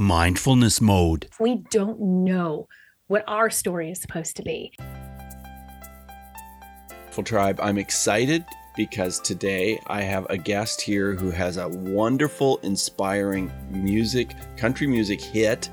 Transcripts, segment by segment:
mindfulness mode. We don't know what our story is supposed to be. Full Tribe, I'm excited because today I have a guest here who has a wonderful, inspiring music, country music hit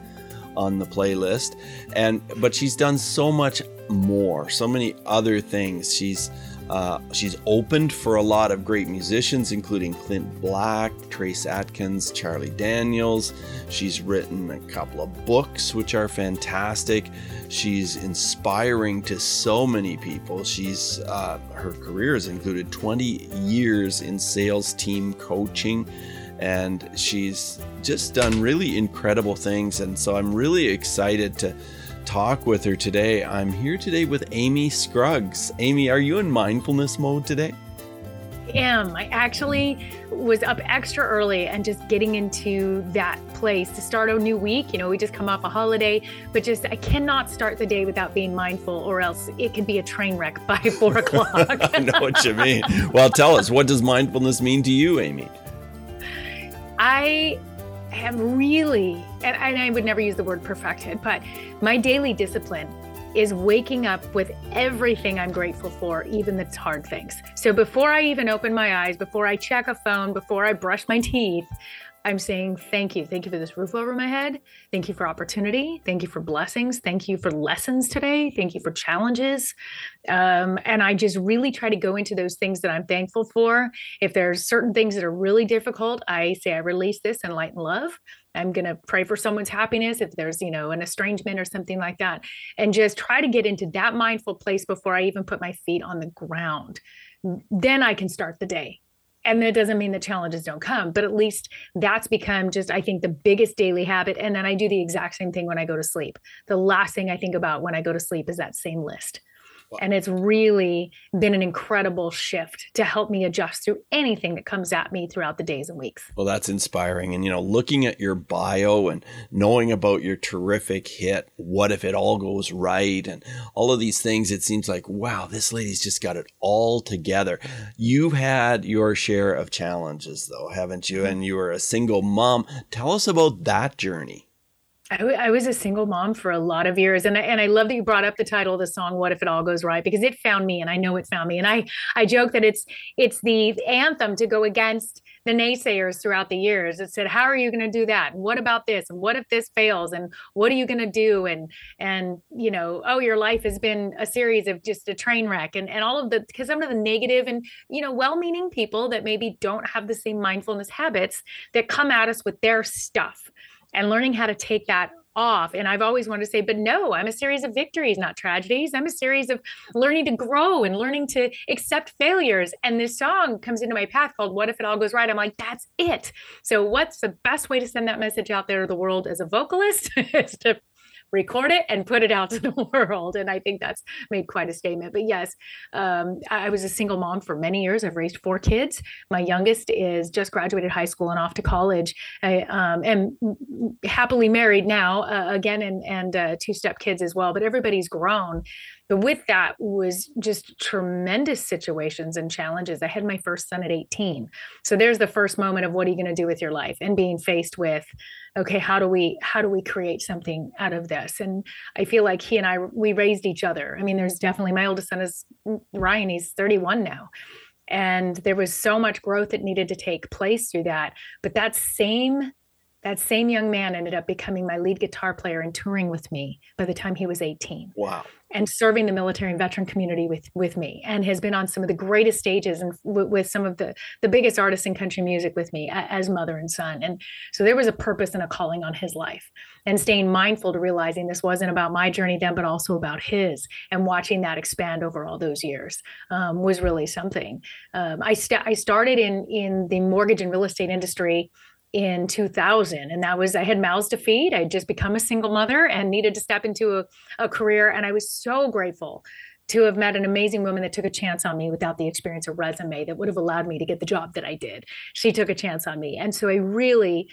on the playlist. And but she's done so much more, so many other things. She's uh, she's opened for a lot of great musicians, including Clint Black, Trace Atkins, Charlie Daniels. She's written a couple of books, which are fantastic. She's inspiring to so many people. She's uh, her career has included 20 years in sales team coaching, and she's just done really incredible things. And so I'm really excited to talk with her today. I'm here today with Amy Scruggs. Amy, are you in mindfulness mode today? I am. I actually was up extra early and just getting into that place to start a new week. You know, we just come off a holiday, but just I cannot start the day without being mindful, or else it could be a train wreck by four o'clock. I know what you mean. Well, tell us, what does mindfulness mean to you, Amy? I am really, and I would never use the word perfected, but my daily discipline is waking up with everything I'm grateful for, even the hard things. So before I even open my eyes, before I check a phone, before I brush my teeth, I'm saying thank you. Thank you for this roof over my head. Thank you for opportunity. Thank you for blessings. Thank you for lessons today. Thank you for challenges. Um, and I just really try to go into those things that I'm thankful for. If there's certain things that are really difficult, I say I release this in light and love. I'm going to pray for someone's happiness if there's, you know, an estrangement or something like that. And just try to get into that mindful place before I even put my feet on the ground. Then I can start the day and that doesn't mean the challenges don't come but at least that's become just i think the biggest daily habit. And then i do the exact same thing when i go to sleep. The last thing i think about when i go to sleep is that same list and it's really been an incredible shift to help me adjust through anything that comes at me throughout the days and weeks. Well, that's inspiring. And, you know, looking at your bio and knowing about your terrific hit, What If It All Goes Right, and all of these things, it seems like, wow, this lady's just got it all together. You've had your share of challenges, though, haven't you? Mm-hmm. And you were a single mom. Tell us about that journey. I, w- I was a single mom for a lot of years, and I, and I love that you brought up the title of the song "What If It All Goes Right" because it found me, and I know it found me. And I I joke that it's it's the anthem to go against the naysayers throughout the years. It said, "How are you going to do that? And what about this? And what if this fails? And what are you going to do?" And and you know, oh, your life has been a series of just a train wreck, and and all of the because some of the negative and you know well-meaning people that maybe don't have the same mindfulness habits that come at us with their stuff and learning how to take that off. And I've always wanted to say, but no, I'm a series of victories, not tragedies. I'm a series of learning to grow and learning to accept failures. And this song comes into my path called What If It All Goes Right? I'm like, that's it. So, what's the best way to send that message out there to the world as a vocalist? is to record it and put it out to the world. And I think that's made quite a statement. But yes, um, I was a single mom for many years. I've raised four kids. My youngest is just graduated high school and off to college. I um, am happily married now uh, again and, and uh, two step kids as well. But everybody's grown. But with that was just tremendous situations and challenges. I had my first son at 18. So there's the first moment of what are you going to do with your life and being faced with okay how do we how do we create something out of this and i feel like he and i we raised each other. I mean there's definitely my oldest son is ryan he's 31 now. And there was so much growth that needed to take place through that. But that same that same young man ended up becoming my lead guitar player and touring with me by the time he was 18 wow. And serving the military and veteran community with with me and has been on some of the greatest stages and w- with some of the the biggest artists in country music with me as mother and son. And so there was a purpose and a calling on his life and staying mindful to realizing this wasn't about my journey then but also about his and watching that expand over all those years um, was really something. Um, I, st- I started in in the mortgage and real estate industry in 2000 and that was i had mouths to feed. I had just become a single mother and needed to step into a, a career and i was so grateful to have met an amazing woman that took a chance on me without the experience or resume that would have allowed me to get the job that i did. She took a chance on me. And so i really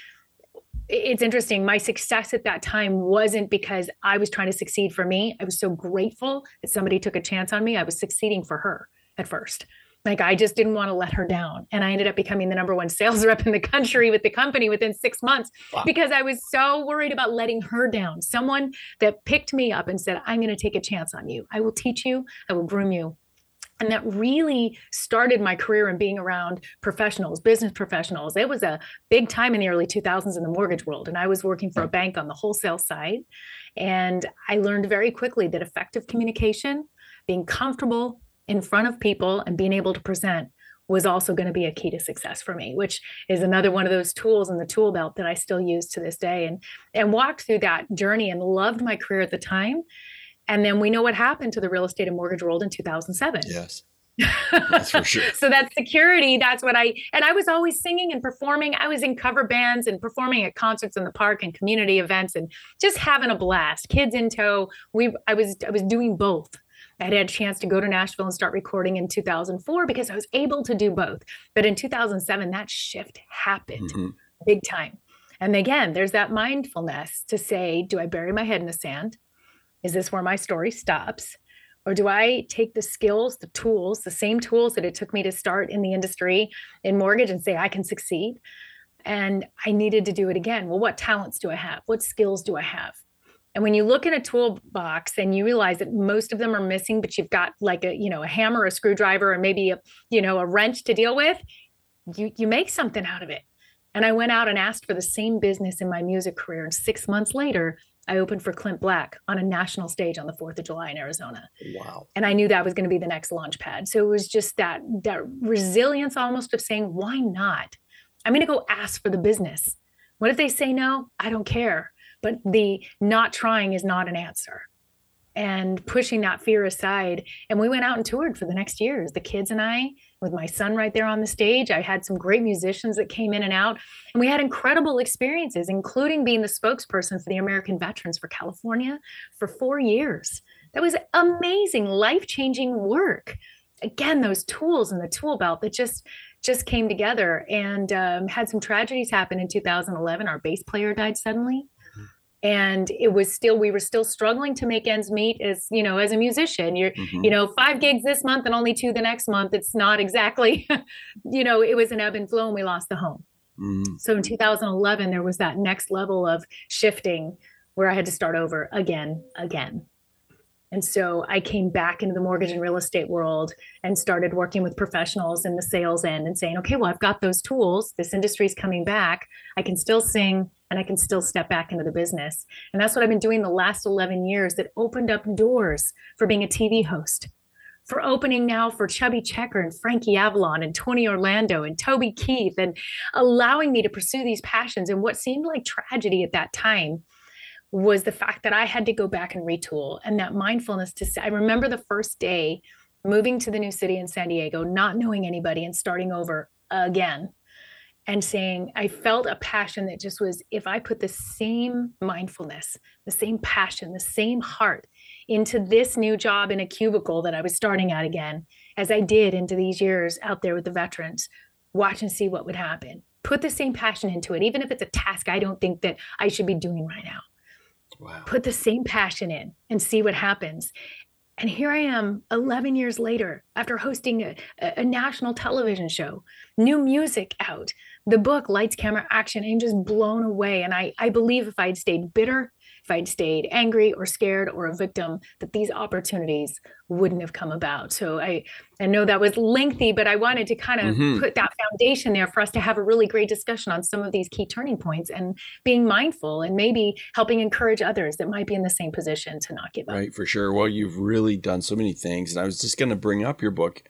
it's interesting my success at that time wasn't because i was trying to succeed for me. I was so grateful that somebody took a chance on me. I was succeeding for her at first Like I just didn't want to let her down. And I ended up becoming the number one sales rep in the country with the company within six months wow. because I was so worried about letting her down. Someone that picked me up and said, I'm going to take a chance on you. I will teach you, I will groom you. And that really started my career in being around professionals, business professionals. It was a big time in the early 2000s in the mortgage world. And I was working for a mm. bank on the wholesale side. And I learned very quickly that effective communication, being comfortable in front of people and being able to present was also going to be a key to success for me which is another one of those tools in the tool belt that i still use to this day and and walked through that journey and loved my career at the time and then we know what happened to the real estate and mortgage world in 2007 yes that's for sure. so that security, that's what I and I was always singing and performing. I was in cover bands and performing at concerts in the park and community events and just having a blast. Kids in tow. We I was I was doing both. I had a chance to go to Nashville and start recording in 2004 because I was able to do both. But in 2007, that shift happened mm-hmm. big time. And again, there's that mindfulness to say, do I bury my head in the sand? Is this where my story stops? Or do I take the skills, the tools, the same tools that it took me to start in the industry in mortgage and say, I can succeed? And I needed to do it again. Well, what talents do I have? What skills do I have? And when you look in a toolbox and you realize that most of them are missing, but you've got like a, you know, a hammer, a screwdriver, and maybe a, you know, a wrench to deal with, you you make something out of it. And I went out and asked for the same business in my music career. And six months later, I opened for Clint Black on a national stage on the 4th of July in Arizona. Wow. And I knew that was going to be the next launch pad. So it was just that that resilience almost of saying, why not? I'm going to go ask for the business. What if they say no? I don't care but the not trying is not an answer. And pushing that fear aside and we went out and toured for the next years the kids and i with my son right there on the stage. I had some great musicians that came in and out and we had incredible experiences including being the spokesperson for the american veterans for california for four years. That was amazing life-changing work. Again those tools in the tool belt that just just came together and um, had some tragedies happen in 2011 our bass player died suddenly and it was still we were still struggling to make ends meet as you know as a musician you're mm-hmm. you know five gigs this month and only two the next month it's not exactly you know it was an ebb and flow and we lost the home mm-hmm. so in 2011 there was that next level of shifting where i had to start over again again and so I came back into the mortgage and real estate world and started working with professionals in the sales end and saying, okay, well, I've got those tools. This industry is coming back. I can still sing and I can still step back into the business. And that's what I've been doing the last 11 years that opened up doors for being a TV host, for opening now for Chubby Checker and Frankie Avalon and Tony Orlando and Toby Keith and allowing me to pursue these passions. And what seemed like tragedy at that time was the fact that I had to go back and retool and that mindfulness to I remember the first day moving to the new city in San Diego, not knowing anybody and starting over again and saying i felt a passion that just was if i put the same mindfulness the same passion the same heart into this new job in a cubicle that i was starting at again as i did into these years out there with the veterans watch and see what would happen. Put the same passion into it even if it's a task i don't think that i should be doing right now. Wow. put the same passion in and see what happens. And here I am 11 years later after hosting a, a, national television show, new music out, the book Lights, Camera, Action, and just blown away. And I, I believe if I'd stayed bitter, if I'd stayed angry or scared or a victim, that these opportunities wouldn't have come about. So I, I know that was lengthy, but I wanted to kind of mm-hmm. put that foundation there for us to have a really great discussion on some of these key turning points and being mindful and maybe helping encourage others that might be in the same position to not give up. Right, for sure. Well, you've really done so many things. And I was just going to bring up your book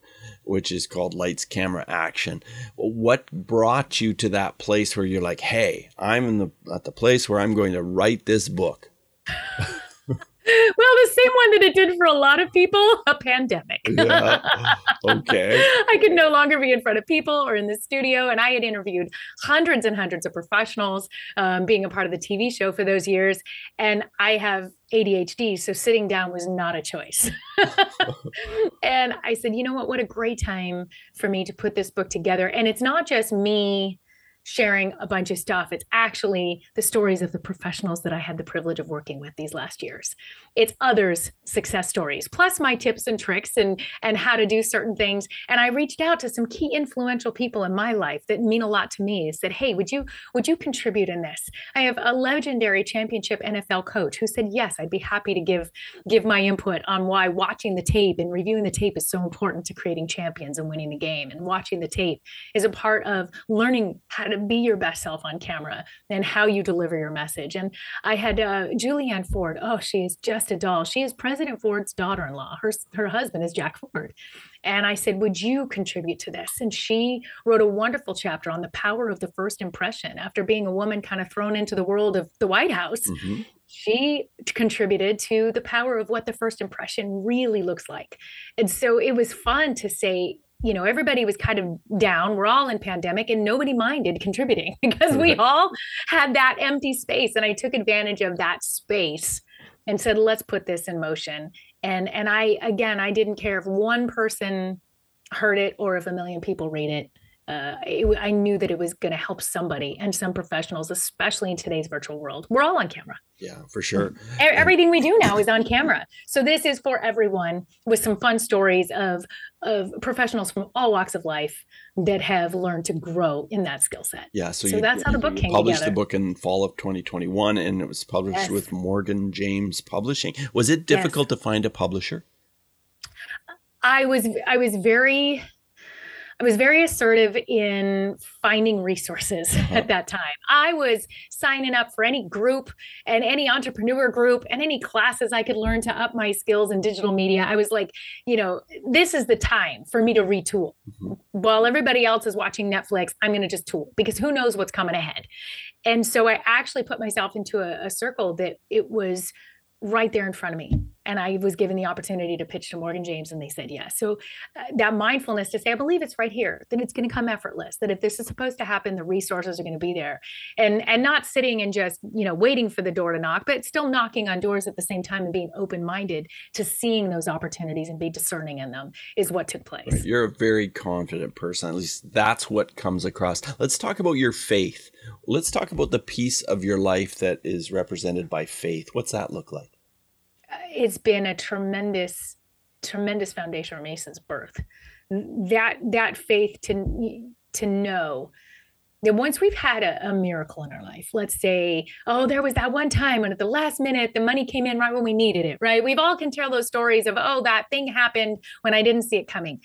which is called Lights Camera Action. What brought you to that place where you're like, "Hey, I'm in the at the place where I'm going to write this book." well, the same one that it did for a lot of people a pandemic. yeah. Okay. I could no longer be in front of people or in the studio. And I had interviewed hundreds and hundreds of professionals, um, being a part of the TV show for those years. And I have ADHD, so sitting down was not a choice. and I said, you know what? What a great time for me to put this book together. And it's not just me sharing a bunch of stuff. It's actually the stories of the professionals that I had the privilege of working with these last years. It's others' success stories, plus my tips and tricks and and how to do certain things. And I reached out to some key influential people in my life that mean a lot to me. Said, "Hey, would you would you contribute in this?" I have a legendary championship NFL coach who said, "Yes, I'd be happy to give give my input on why watching the tape and reviewing the tape is so important to creating champions and winning the game. And watching the tape is a part of learning how to to be your best self on camera and how you deliver your message. And I had uh, Juliann Ford. Oh, she is just a doll. She is President Ford's daughter-in-law. Her her husband is Jack Ford. And I said, Would you contribute to this? And she wrote a wonderful chapter on the power of the first impression after being a woman kind of thrown into the world of the White House. Mm-hmm. She contributed to the power of what the first impression really looks like. And so it was fun to say, you know everybody was kind of down. We're all in pandemic and nobody minded contributing because we all had that empty space. And i took advantage of that space and said let's put this in motion. And and i again i didn't care if one person heard it or if a million people read it uh, it, I knew that it was going to help somebody and some professionals, especially in today's virtual world. We're all on camera. Yeah, for sure. Everything we do now is on camera. So this is for everyone with some fun stories of of professionals from all walks of life that have learned to grow in that skill set. Yeah, so, so you, that's how the book came published together. the book in fall of 2021 and it was published yes. with Morgan James Publishing. Was it difficult yes. to find a publisher? I was I was very I was very assertive in finding resources uh-huh. at that time. I was signing up for any group and any entrepreneur group and any classes I could learn to up my skills in digital media. I was like, you know, this is the time for me to retool. Mm-hmm. While everybody else is watching Netflix, I'm going to just tool because who knows what's coming ahead. And so I actually put myself into a, a circle that it was right there in front of me and I was given the opportunity to pitch to Morgan James, and they said yes. So uh, that mindfulness to say, I believe it's right here, that it's going to come effortless. That if this is supposed to happen, the resources are going to be there, and and not sitting and just you know waiting for the door to knock, but still knocking on doors at the same time and being open minded to seeing those opportunities and be discerning in them is what took place. You're a very confident person. At least that's what comes across. Let's talk about your faith. Let's talk about the piece of your life that is represented by faith. What's that look like? It's been a tremendous tremendous foundation for me since birth. That that faith to to know that once we've had a, a, miracle in our life let's say oh there was that one time when at the last minute the money came in right when we needed it right? We've all can tell those stories of oh that thing happened when i didn't see it coming.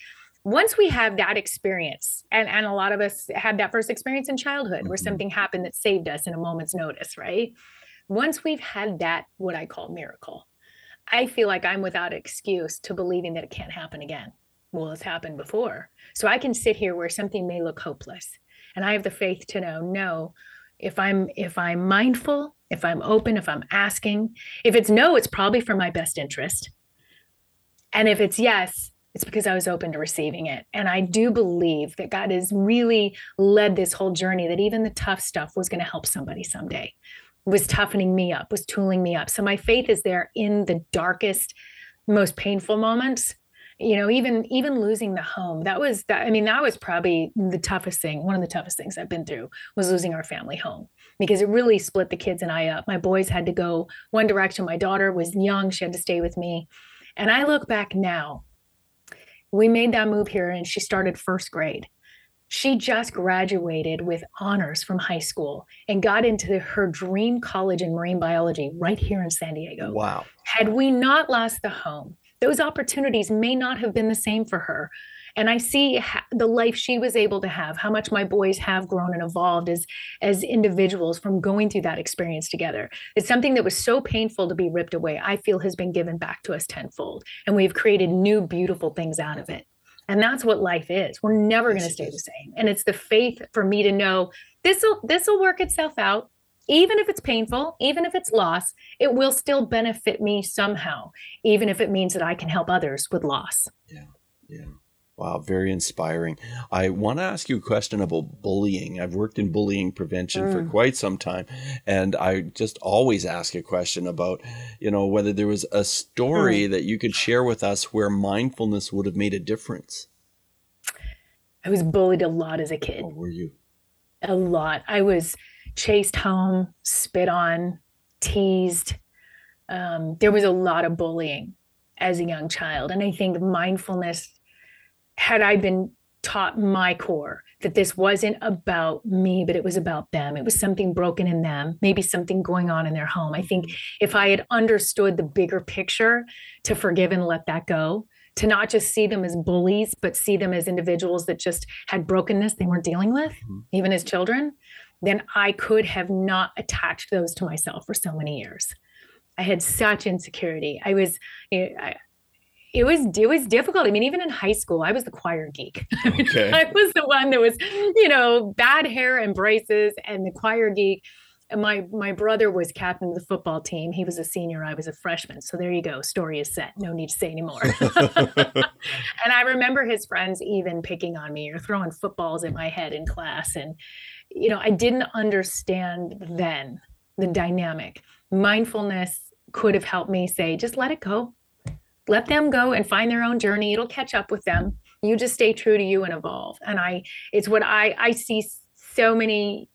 Once we have that experience and, and a lot of us had that first experience in childhood where mm-hmm. something happened that saved us in a moment's notice right? Once we've had that what i call miracle I feel like I'm without excuse to believing that it can't happen again. Well, it's happened before. So I can sit here where something may look hopeless. And I have the faith to know, no, if I'm if I'm mindful, if I'm open, if I'm asking, if it's no, it's probably for my best interest. And if it's yes, it's because I was open to receiving it. And I do believe that God has really led this whole journey, that even the tough stuff was going to help somebody someday was toughening me up, was tooling me up. So my faith is there in the darkest, most painful moments. You know, even even losing the home. That was that. I mean, that was probably the toughest thing. One of the toughest things I've been through was losing our family home because it really split the kids and I up. My boys had to go one direction. My daughter was young; she had to stay with me. And I look back now. We made that move here, and she started first grade she just graduated with honors from high school and got into her dream college in marine biology right here in San Diego. Wow. Had we not lost the home, those opportunities may not have been the same for her. And I see the life she was able to have, how much my boys have grown and evolved as, as individuals from going through that experience together. It's something that was so painful to be ripped away, I feel has been given back to us tenfold. And we've created new, beautiful things out of it. And that's what life is. We're never going to stay the same. And it's the faith for me to know this will this will work itself out. Even if it's painful, even if it's loss, it will still benefit me somehow, even if it means that I can help others with loss. Yeah. Yeah. Wow, very inspiring. I want to ask you a question about bullying. I've worked in bullying prevention mm. for quite some time, and I just always ask a question about, you know, whether there was a story mm. that you could share with us where mindfulness would have made a difference. I was bullied a lot as a kid. Oh, were you? a lot. I was chased home, spit on, teased. Um, there was a lot of bullying as a young child. And I think mindfulness, had I been taught my core that this wasn't about me, but it was about them. It was something broken in them, maybe something going on in their home. I think if I had understood the bigger picture to forgive and let that go, to not just see them as bullies, but see them as individuals that just had brokenness they weren't dealing with, mm-hmm. even as children, then I could have not attached those to myself for so many years. I had such insecurity. I was, I, it was it was difficult. I mean, even in high school, I was the choir geek. Okay. I was the one that was, you know, bad hair and braces and the choir geek. And my my brother was captain of the football team. He was a senior. I was a freshman. So there you go. Story is set. No need to say anymore. and I remember his friends even picking on me or throwing footballs at my head in class. And you know, I didn't understand then the dynamic. Mindfulness could have helped me say, just let it go let them go and find their own journey. It'll catch up with them. You just stay true to you and evolve. And i it's what i i see so many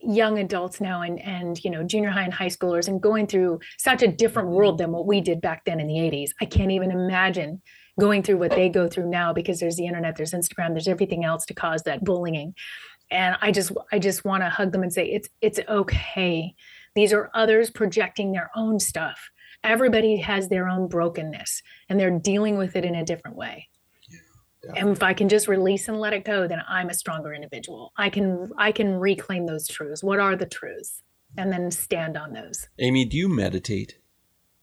young adults now and and you know junior high and high schoolers and going through such a different world than what we did back then in the 80s i can't even imagine going through what they go through now because there's the internet there's instagram there's everything else to cause that bullying. And i just i just want to hug them and say it's it's okay. These are others projecting their own stuff everybody has their own brokenness and they're dealing with it in a different way. Yeah, and if i can just release and let it go then i'm a stronger individual. I can i can reclaim those truths. What are the truths? And then stand on those. Amy do you meditate?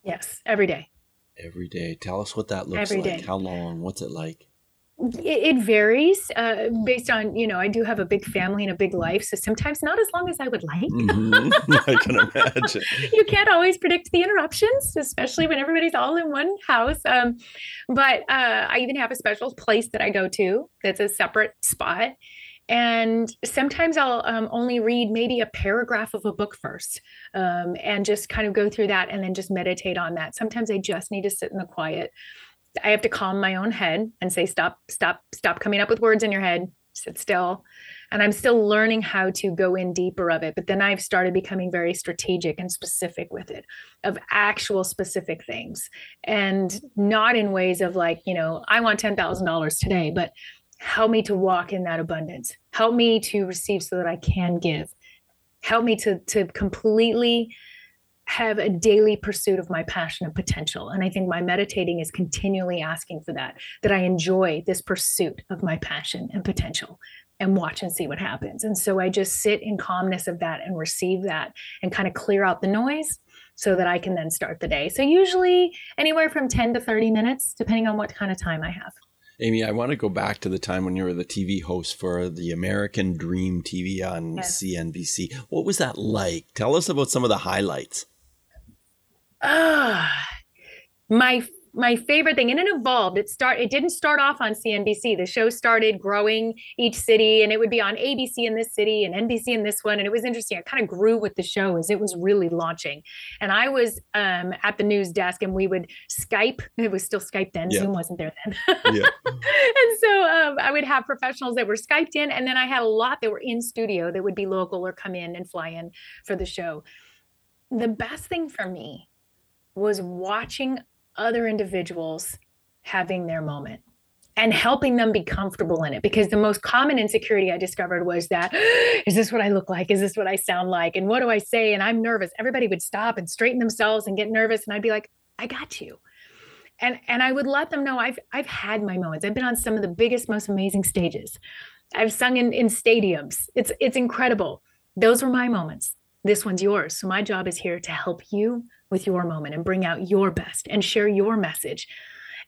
Yes every day. Every day. Tell us what that looks every like. day. how long? What's it like it, varies uh, based on you know I do have a big family and a big life, so sometimes not as long as I would like. Mm-hmm. I can imagine. you can't always predict the interruptions, especially when everybody's all in one house. Um, but uh, I even have a special place that I go to that's a separate spot. And sometimes I'll um, only read maybe a paragraph of a book first um, and just kind of go through that and then just meditate on that. Sometimes I just need to sit in the quiet I have to calm my own head and say, stop, stop, stop coming up with words in your head, sit still. And I'm still learning how to go in deeper of it. But then I've started becoming very strategic and specific with it, of actual specific things. And not in ways of like, you know, I want $10,000 today, but help me to walk in that abundance. Help me to receive so that I can give. Help me to, to completely have a daily pursuit of my passion and potential. And I think my meditating is continually asking for that, that I enjoy this pursuit of my passion and potential and watch and see what happens. And so I just sit in calmness of that and receive that and kind of clear out the noise so that I can then start the day. So usually anywhere from 10 to 30 minutes, depending on what kind of time I have. Amy, I want to go back to the time when you were the TV host for the American Dream TV on yes. CNBC. What was that like? Tell us about some of the highlights ah, my my favorite thing and it evolved. It start it didn't start off on cnbc the show started growing each city and it would be on abc in this city and nbc in this one and it was interesting. It kind of grew with the show as it was really launching. And i was um, at the news desk and we would skype. It was still skype then yeah. zoom wasn't there then. Yeah. and so um, i would have professionals that were skyped in and then i had a lot that were in studio that would be local or come in and fly in for the show. The best thing for me was watching other individuals having their moment and helping them be comfortable in it. Because the most common insecurity i discovered was that is this what i look like? Is this what i sound like? And what do i say? And i'm nervous. Everybody would stop and straighten themselves and get nervous and i'd be like i got you. And and i would let them know i've i've had my moments. I've been on some of the biggest most amazing stages. I've sung in in stadiums. It's it's incredible. Those were my moments. This one's yours. So my job is here to help you with your moment and bring out your best and share your message.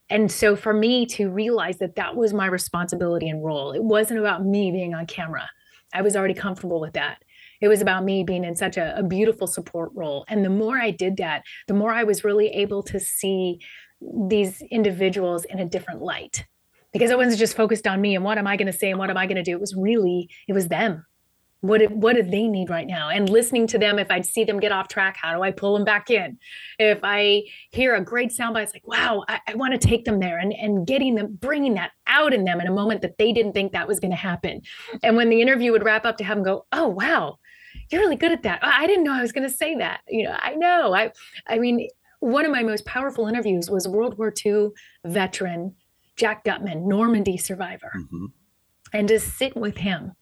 And so for me to realize that that was my responsibility and role, it wasn't about me being on camera. I was already comfortable with that. It was about me being in such a, a beautiful support role. And the more I did that, the more I was really able to see these individuals in a different light because it wasn't just focused on me and what am I going to say and what am I going to do. It was really, it was them what do, what do they need right now? And listening to them if i'd see them get off track how do i pull them back in? If i hear a great soundbite it's like wow i, I want to take them there and, and getting them bringing that out in them in a moment that they didn't think that was going to happen. And when the interview would wrap up to have them go oh wow you're really good at that. I didn't know i was going to say that. You know i know. I i mean one of my most powerful interviews was world war ii veteran jack gutman normandy survivor. Mm-hmm. and to sit with him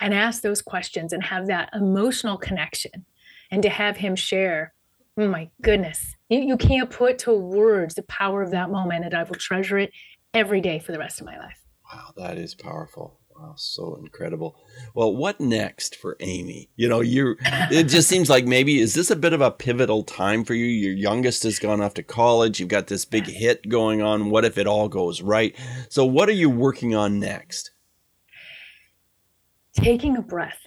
and ask those questions and have that emotional connection and to have him share oh my goodness you, you can't put to words the power of that moment and i will treasure it every day for the rest of my life. Wow that is powerful. Wow so incredible. Well what next for amy? You know you it just seems like maybe is this a bit of a pivotal time for you? Your youngest has gone off to college. You've got this big hit going on. What if it all goes right? So what are you working on next taking a breath.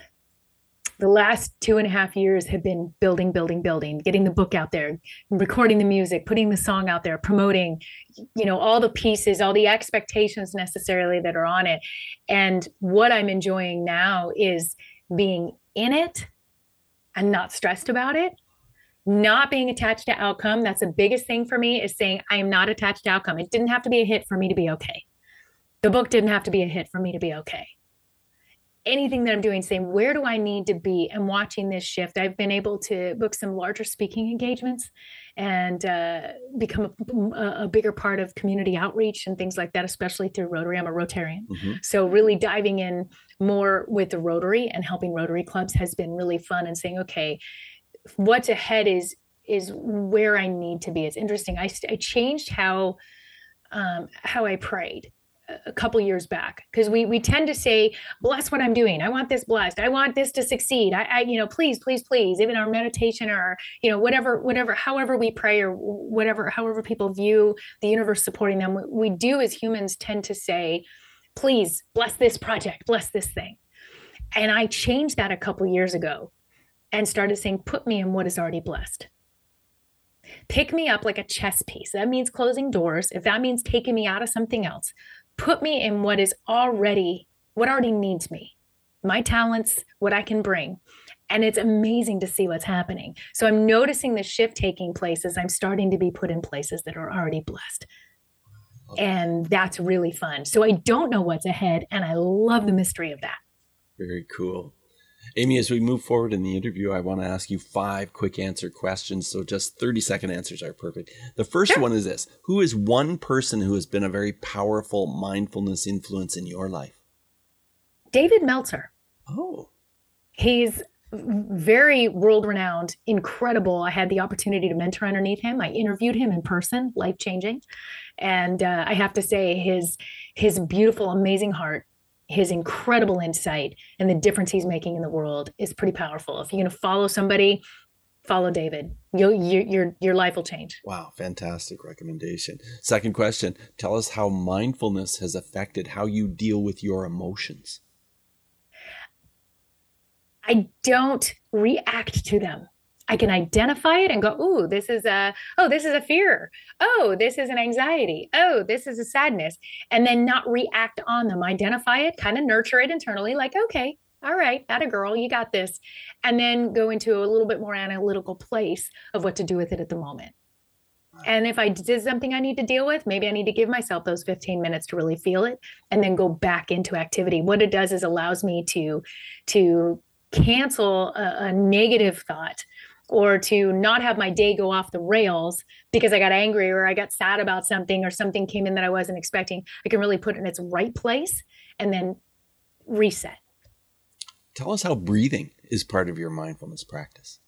The last two and a half years have been building, building, building, getting the book out there, recording the music, putting the song out there, promoting, you know, all the pieces, all the expectations necessarily that are on it. And what I'm enjoying now is being in it and not stressed about it. Not being attached to outcome. That's the biggest thing for me is saying i am not attached to outcome. It didn't have to be a hit for me to be okay. The book didn't have to be a hit for me to be okay anything that I'm doing, saying, where do I need to be? And watching this shift, I've been able to book some larger speaking engagements and uh, become a, a, bigger part of community outreach and things like that, especially through Rotary. I'm a Rotarian. Mm-hmm. So, really diving in more with the Rotary and helping Rotary clubs has been really fun and saying, okay, what's ahead is is where I need to be. It's interesting. I, I changed how um, how I prayed a couple years back because we we tend to say bless what i'm doing. I want this blessed. I want this to succeed. I, I, you know please please please even our meditation or you know whatever whatever however we pray or whatever however people view the universe supporting them we do as humans tend to say please bless this project bless this thing. And i changed that a couple years ago and started saying put me in what is already blessed. Pick me up like a chess piece. That means closing doors. If that means taking me out of something else put me in what is already what already needs me my talents what i can bring. And it's amazing to see what's happening. So i'm noticing the shift taking place as i'm starting to be put in places that are already blessed. And that's really fun. So i don't know what's ahead and i love the mystery of that. Very cool Amy, as we move forward in the interview, I want to ask you five quick answer questions. So just 30 second answers are perfect. The first sure. one is this Who is one person who has been a very powerful mindfulness influence in your life? David Meltzer. Oh. He's very world renowned, incredible. I had the opportunity to mentor underneath him. I interviewed him in person, life changing. And uh, I have to say, his his beautiful, amazing heart his incredible insight and the difference he's making in the world is pretty powerful. If you're going to follow somebody, follow David. You, your your life will change. Wow, fantastic recommendation. Second question: Tell us how mindfulness has affected how you deal with your emotions. I don't react to them. I can identify it and go, "Ooh, this is a oh, this is a fear. Oh, this is an anxiety. Oh, this is a sadness." And then not react on them. Identify it, kind of nurture it internally like, "Okay, all right, that a girl, you got this." And then go into a little bit more analytical place of what to do with it at the moment. And if I did something I need to deal with, maybe I need to give myself those 15 minutes to really feel it and then go back into activity. What it does is allows me to to cancel a, a negative thought or to not have my day go off the rails because I got angry or I got sad about something or something came in that I wasn't expecting, I can really put it in its right place and then reset. Tell us how breathing is part of your mindfulness practice.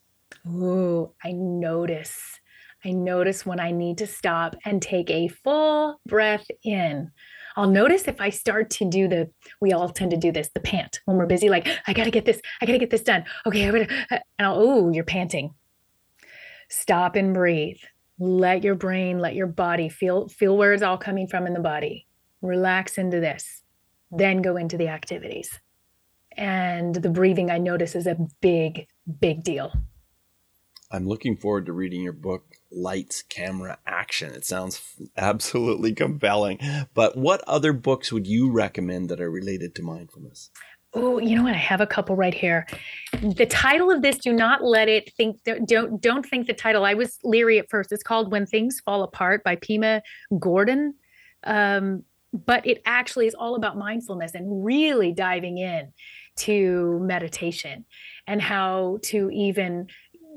Oh, I notice. I notice when I need to stop and take a full breath in. I'll notice if I start to do the, we all tend to do this, the pant when we're busy, like, I got to get this, I got to get this done. Okay. I'm gonna, and I'll, oh, you're panting. Stop and breathe. Let your brain, let your body feel, feel where it's all coming from in the body. Relax into this. Then go into the activities. And the breathing, I notice, is a big, big deal. I'm looking forward to reading your book, Lights, Camera, Action. It sounds absolutely compelling. But what other books would you recommend that are related to mindfulness? Oh, you know what? I have a couple right here. The title of this, do not let it think don't don't think the title. I was leery at first. It's called When Things Fall Apart by Pema Chödrön. Um, but it actually is all about mindfulness and really diving in to meditation and how to even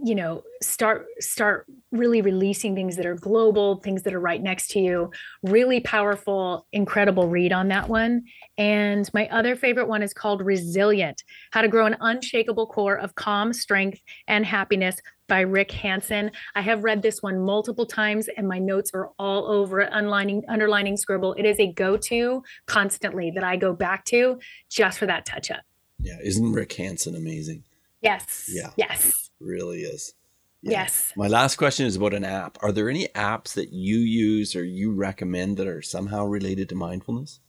you know start start really releasing things that are global things that are right next to you. Really powerful incredible read on that one. And my other favorite one is called resilient how to grow an unshakable core of calm strength and happiness by rick hanson i have read this one multiple times and my notes are all over it underlining underlining scribble. It is a go-to constantly that i go back to just for that touch up yeah isn't rick hanson amazing yes yeah yes really is. Yeah. Yes. My last question is about an app. Are there any apps that you use or you recommend that are somehow related to mindfulness?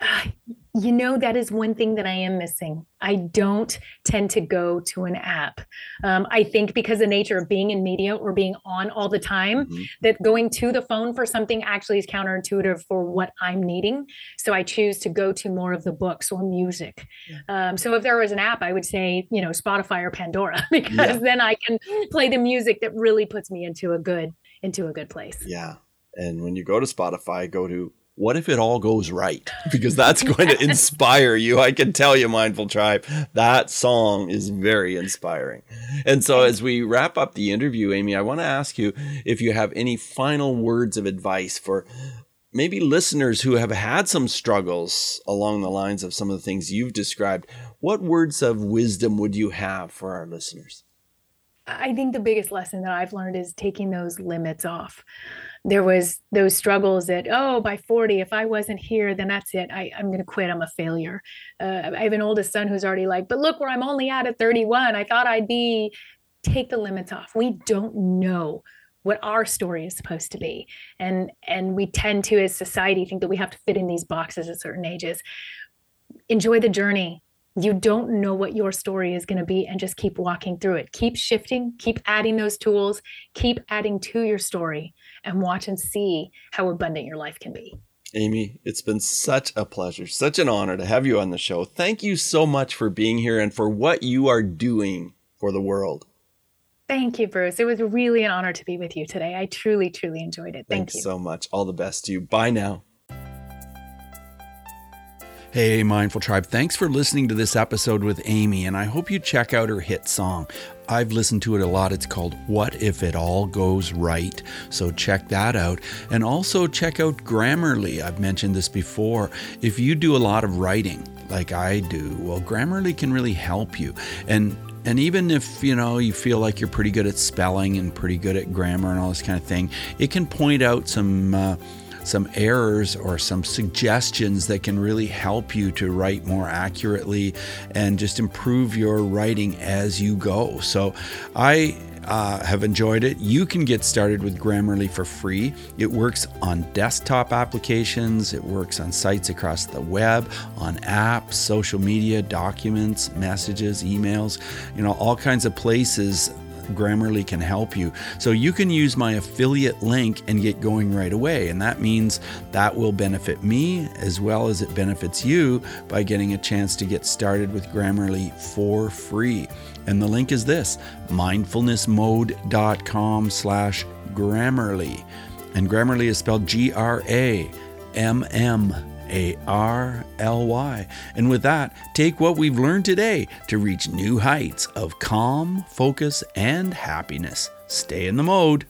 You know, that is one thing that I am missing. I don't tend to go to an app. Um, I think because the nature of being in media or being on all the time, mm-hmm. that going to the phone for something actually is counterintuitive for what I'm needing. So I choose to go to more of the books or music. Yeah. Um, so if there was an app, I would say, you know, Spotify or Pandora, because yeah. then I can play the music that really puts me into a good into a good place. Yeah. And when you go to Spotify, go to what if it all goes right? Because that's going to inspire you. I can tell you, Mindful Tribe, that song is very inspiring. And so, as we wrap up the interview, Amy, I want to ask you if you have any final words of advice for maybe listeners who have had some struggles along the lines of some of the things you've described. What words of wisdom would you have for our listeners? I think the biggest lesson that I've learned is taking those limits off there was those struggles that oh by 40 if i wasn't here then that's it. I, i'm going to quit. I'm a failure. Uh, i have an oldest son who's already like but look where i'm only at at 31 i thought i'd be take the limits off. We don't know what our story is supposed to be. And and we tend to as society think that we have to fit in these boxes at certain ages. Enjoy the journey. You don't know what your story is going to be and just keep walking through it. Keep shifting. Keep adding those tools. Keep adding to your story and watch and see how abundant your life can be. Amy, it's been such a pleasure, such an honor to have you on the show. Thank you so much for being here and for what you are doing for the world. Thank you, Bruce. It was really an honor to be with you today. I truly, truly enjoyed it. Thank Thanks you so much. All the best to you. Bye now. Hey, Mindful Tribe, thanks for listening to this episode with Amy, and I hope you check out her hit song. I've listened to it a lot. It's called What If It All Goes Right? So check that out. And also check out Grammarly. I've mentioned this before. If you do a lot of writing, like I do, well, Grammarly can really help you. And and even if you know you feel like you're pretty good at spelling and pretty good at grammar and all this kind of thing, it can point out some uh, some errors or some suggestions that can really help you to write more accurately and just improve your writing as you go. So I uh, have enjoyed it. You can get started with Grammarly for free. It works on desktop applications, it works on sites across the web, on apps, social media, documents, messages, emails, you know, all kinds of places Grammarly can help you. So you can use my affiliate link and get going right away. And that means that will benefit me as well as it benefits you by getting a chance to get started with Grammarly for free. And the link is this mindfulnessmode.com slash Grammarly. And Grammarly is spelled G R A M M a R L Y. And with that, take what we've learned today to reach new heights of calm, focus, and happiness. Stay in the mode.